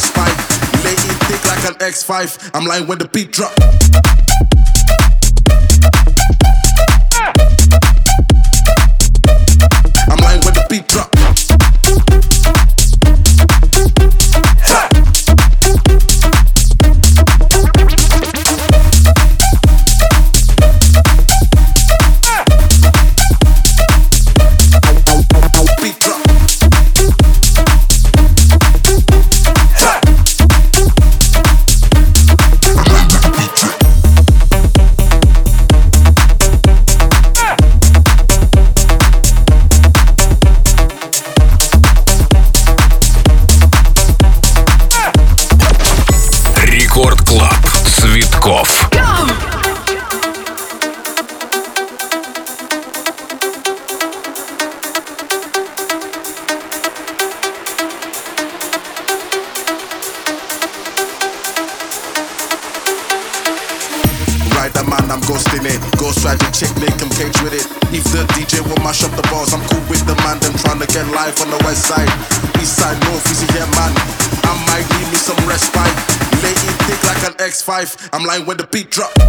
S5. Lay it thick like an X5. I'm lying when the beat drop. like when the beat drop.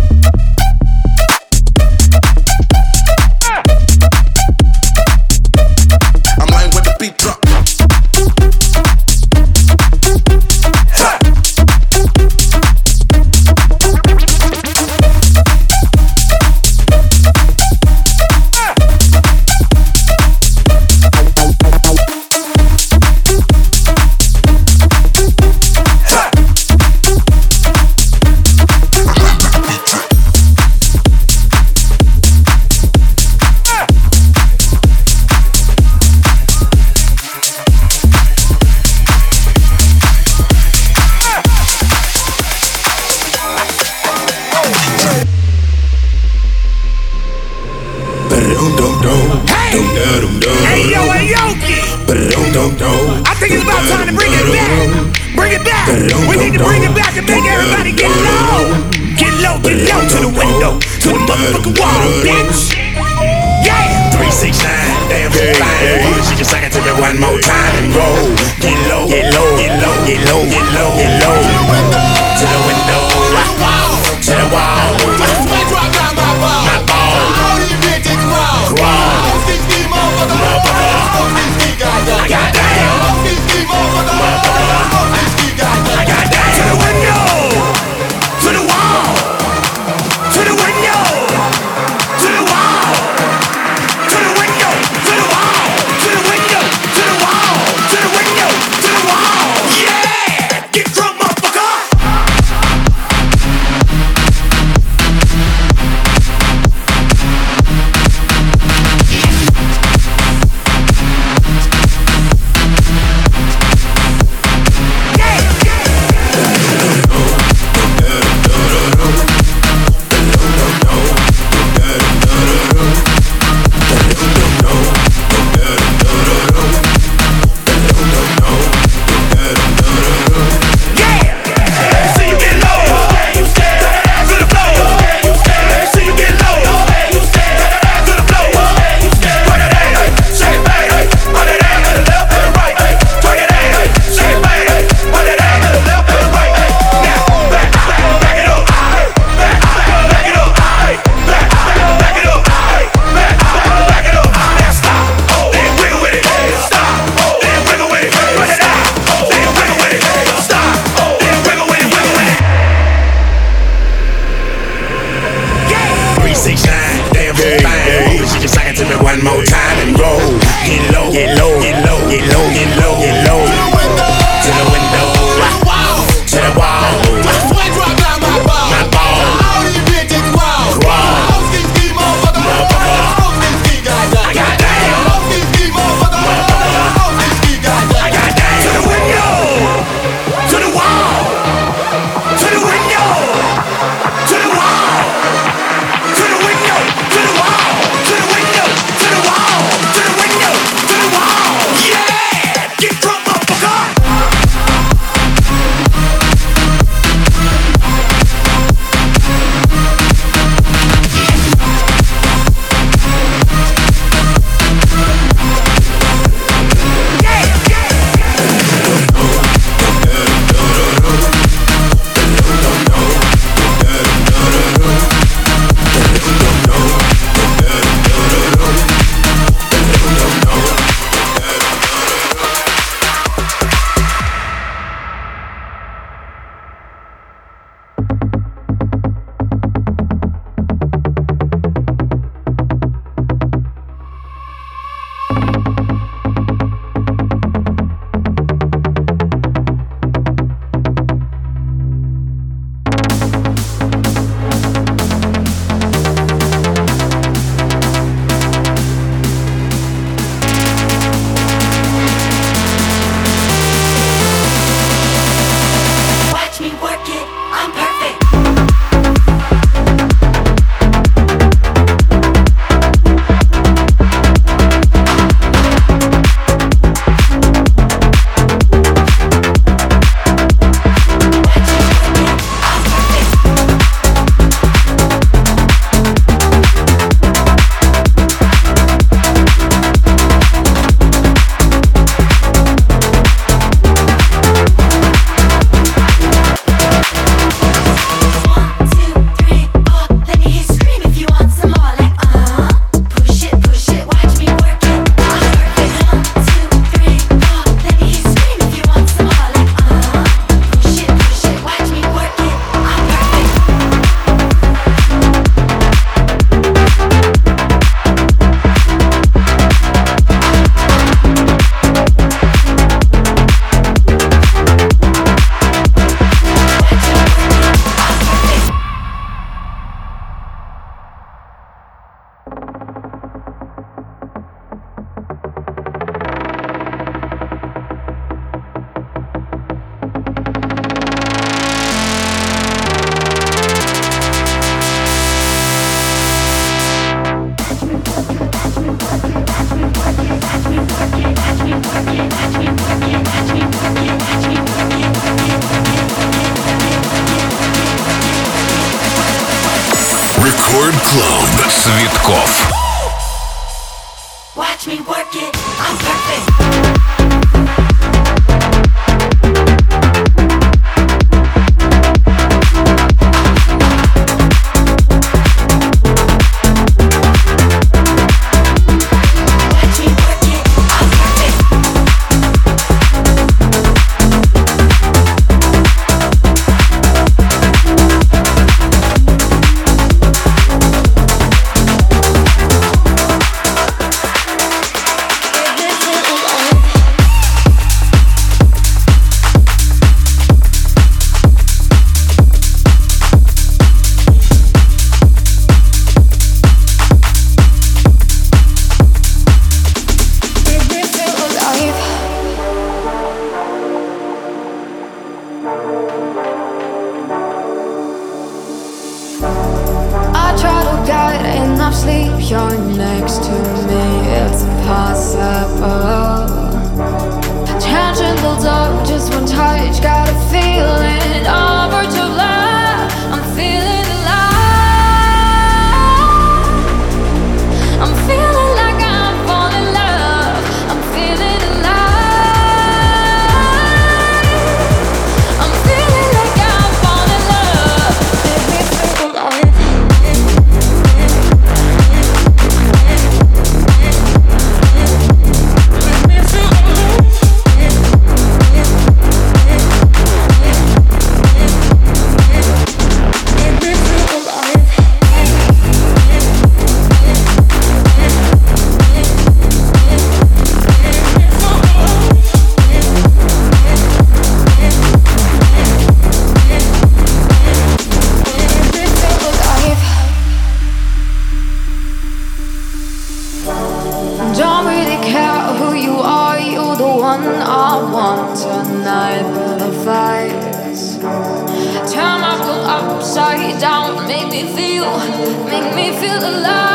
Upside down, make me feel, make me feel alive.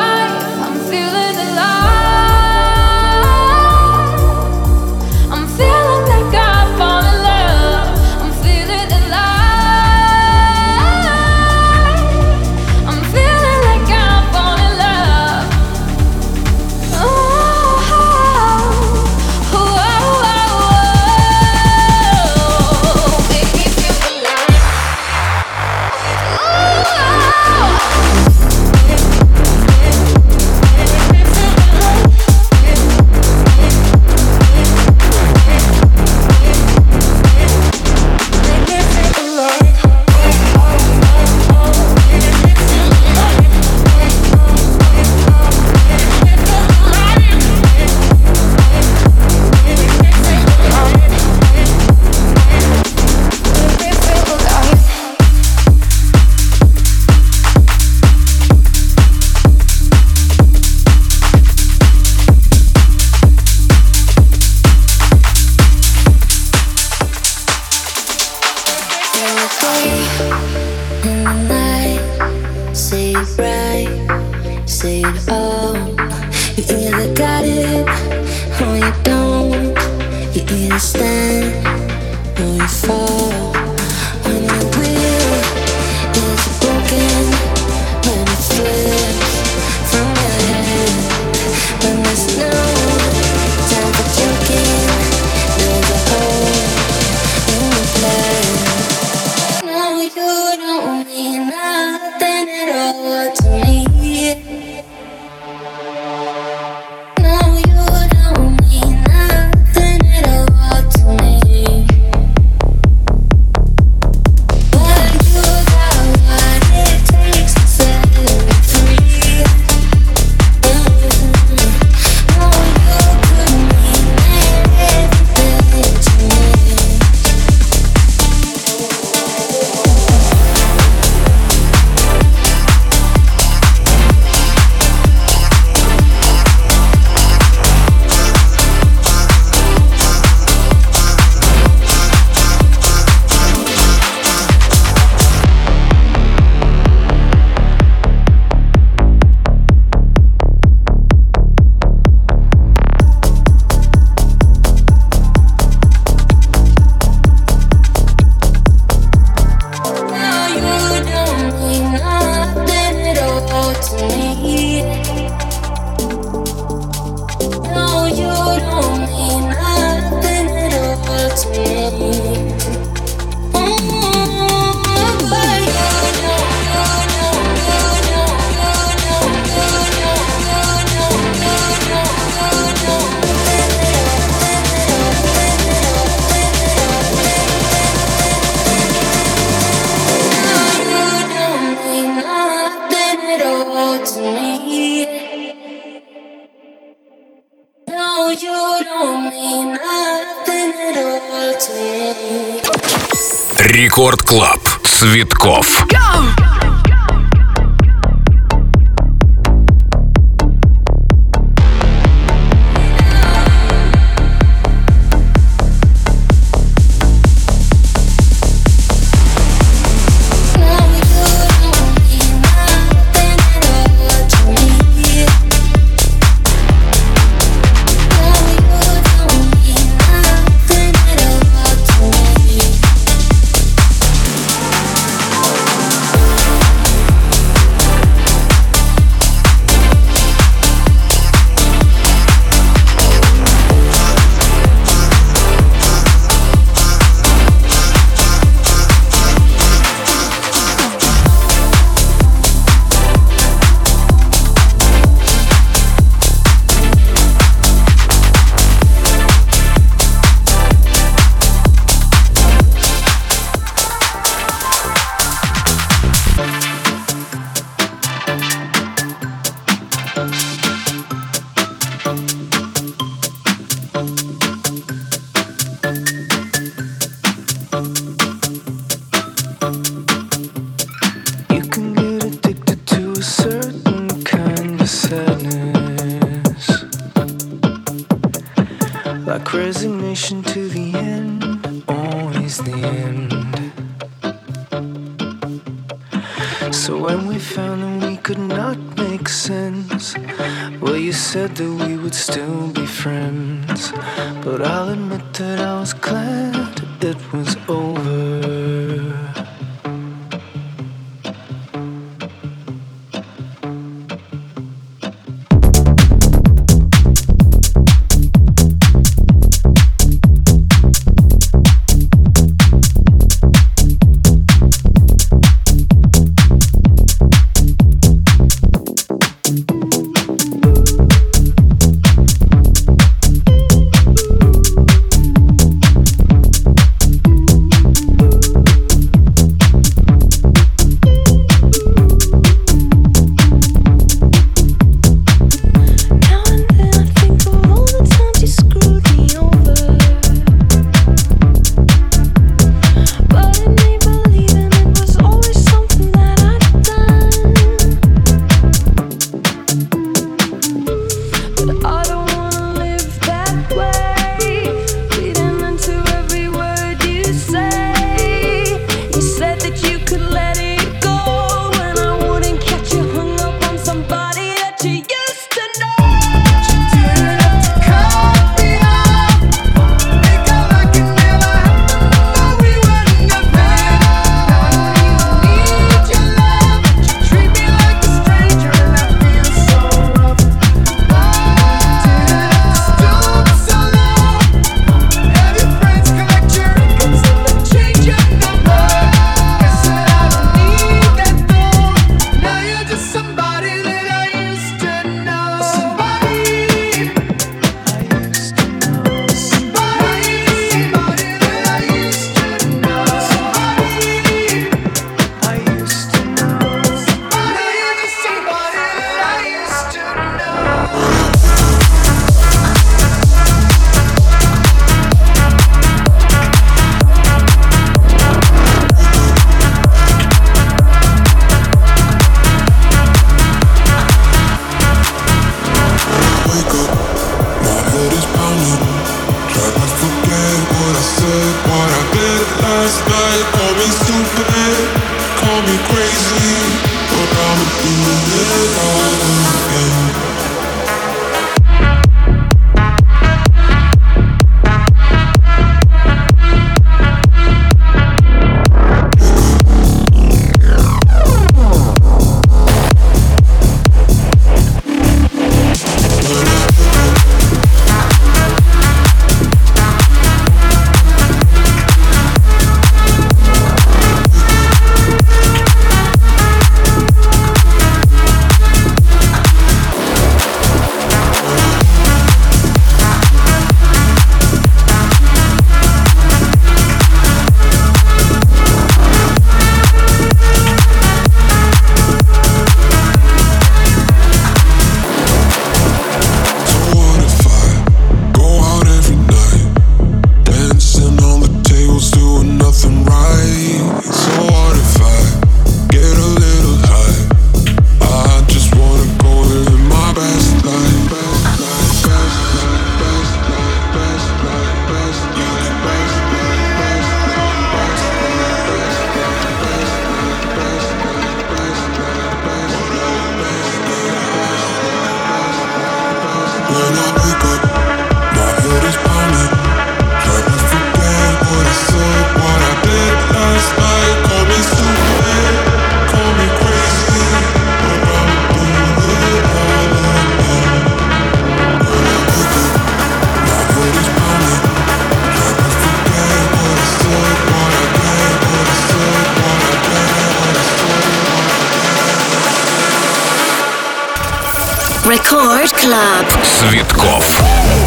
Рекорд Клаб. Цветков.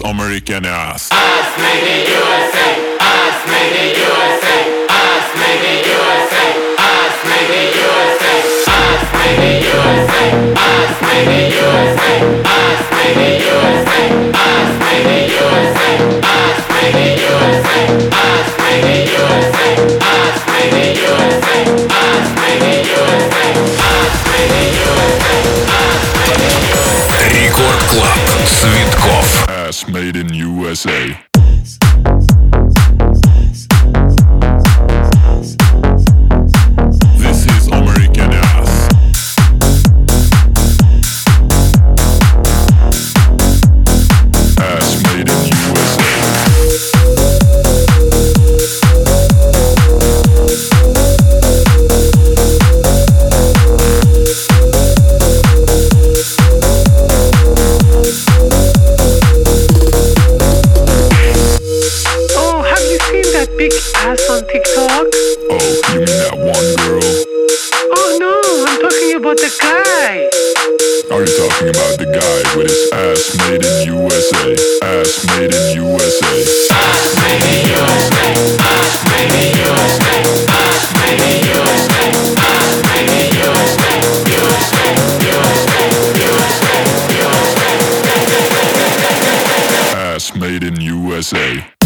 American ass. USA, USA, USA, USA, USA, USA, USA, USA, USA, USA, USA, USA. made in USA. USA.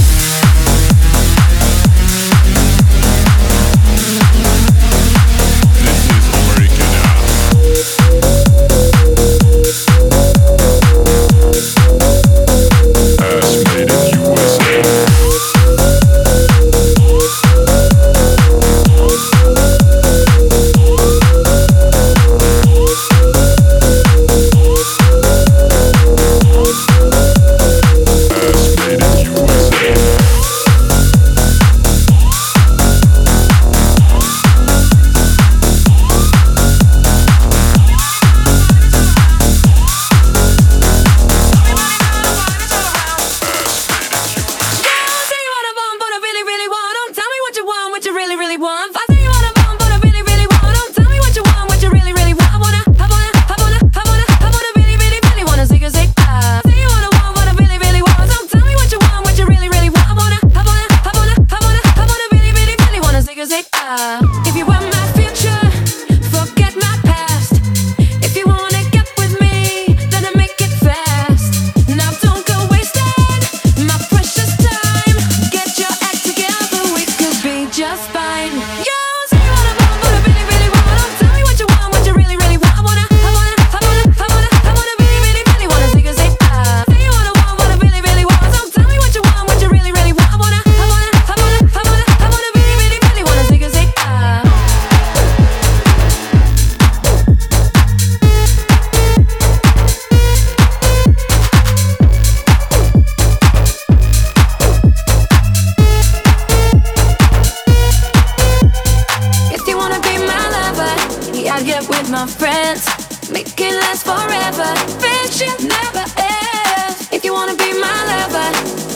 my friends. Make it last forever. Friendship never ends. If you wanna be my lover,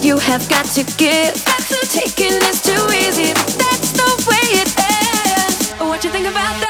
you have got to give. That's to taking is too easy. That's the way it ends. What you think about that?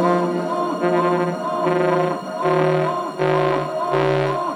Thank you.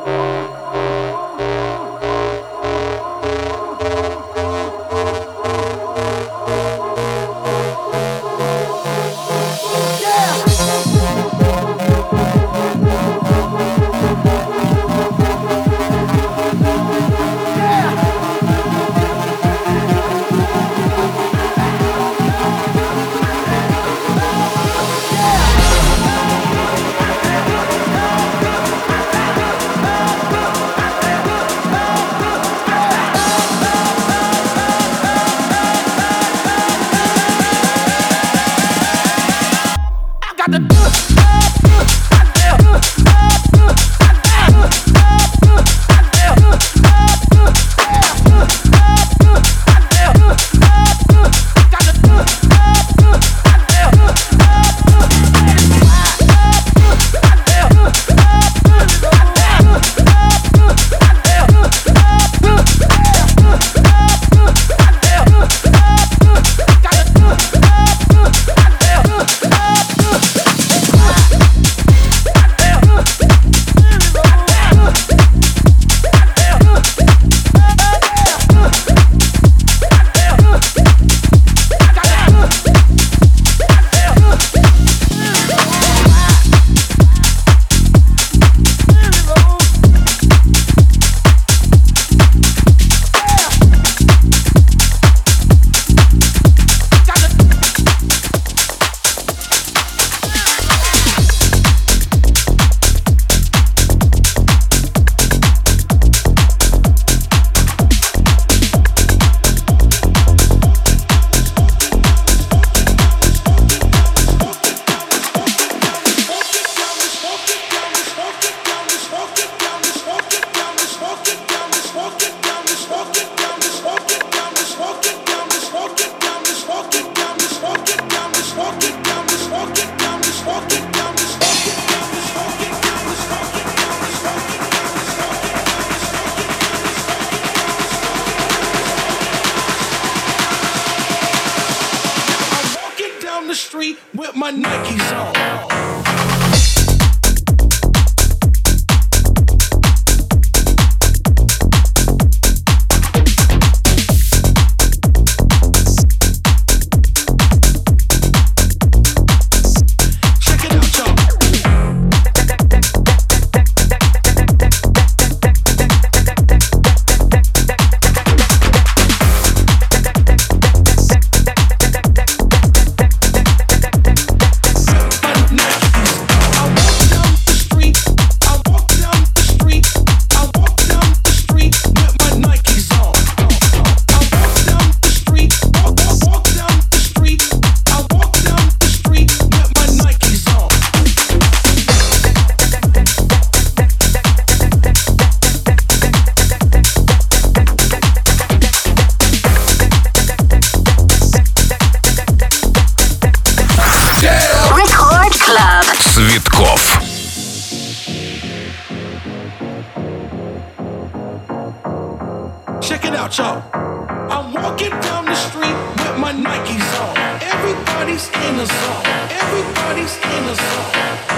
In the zone. Everybody's in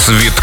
Свит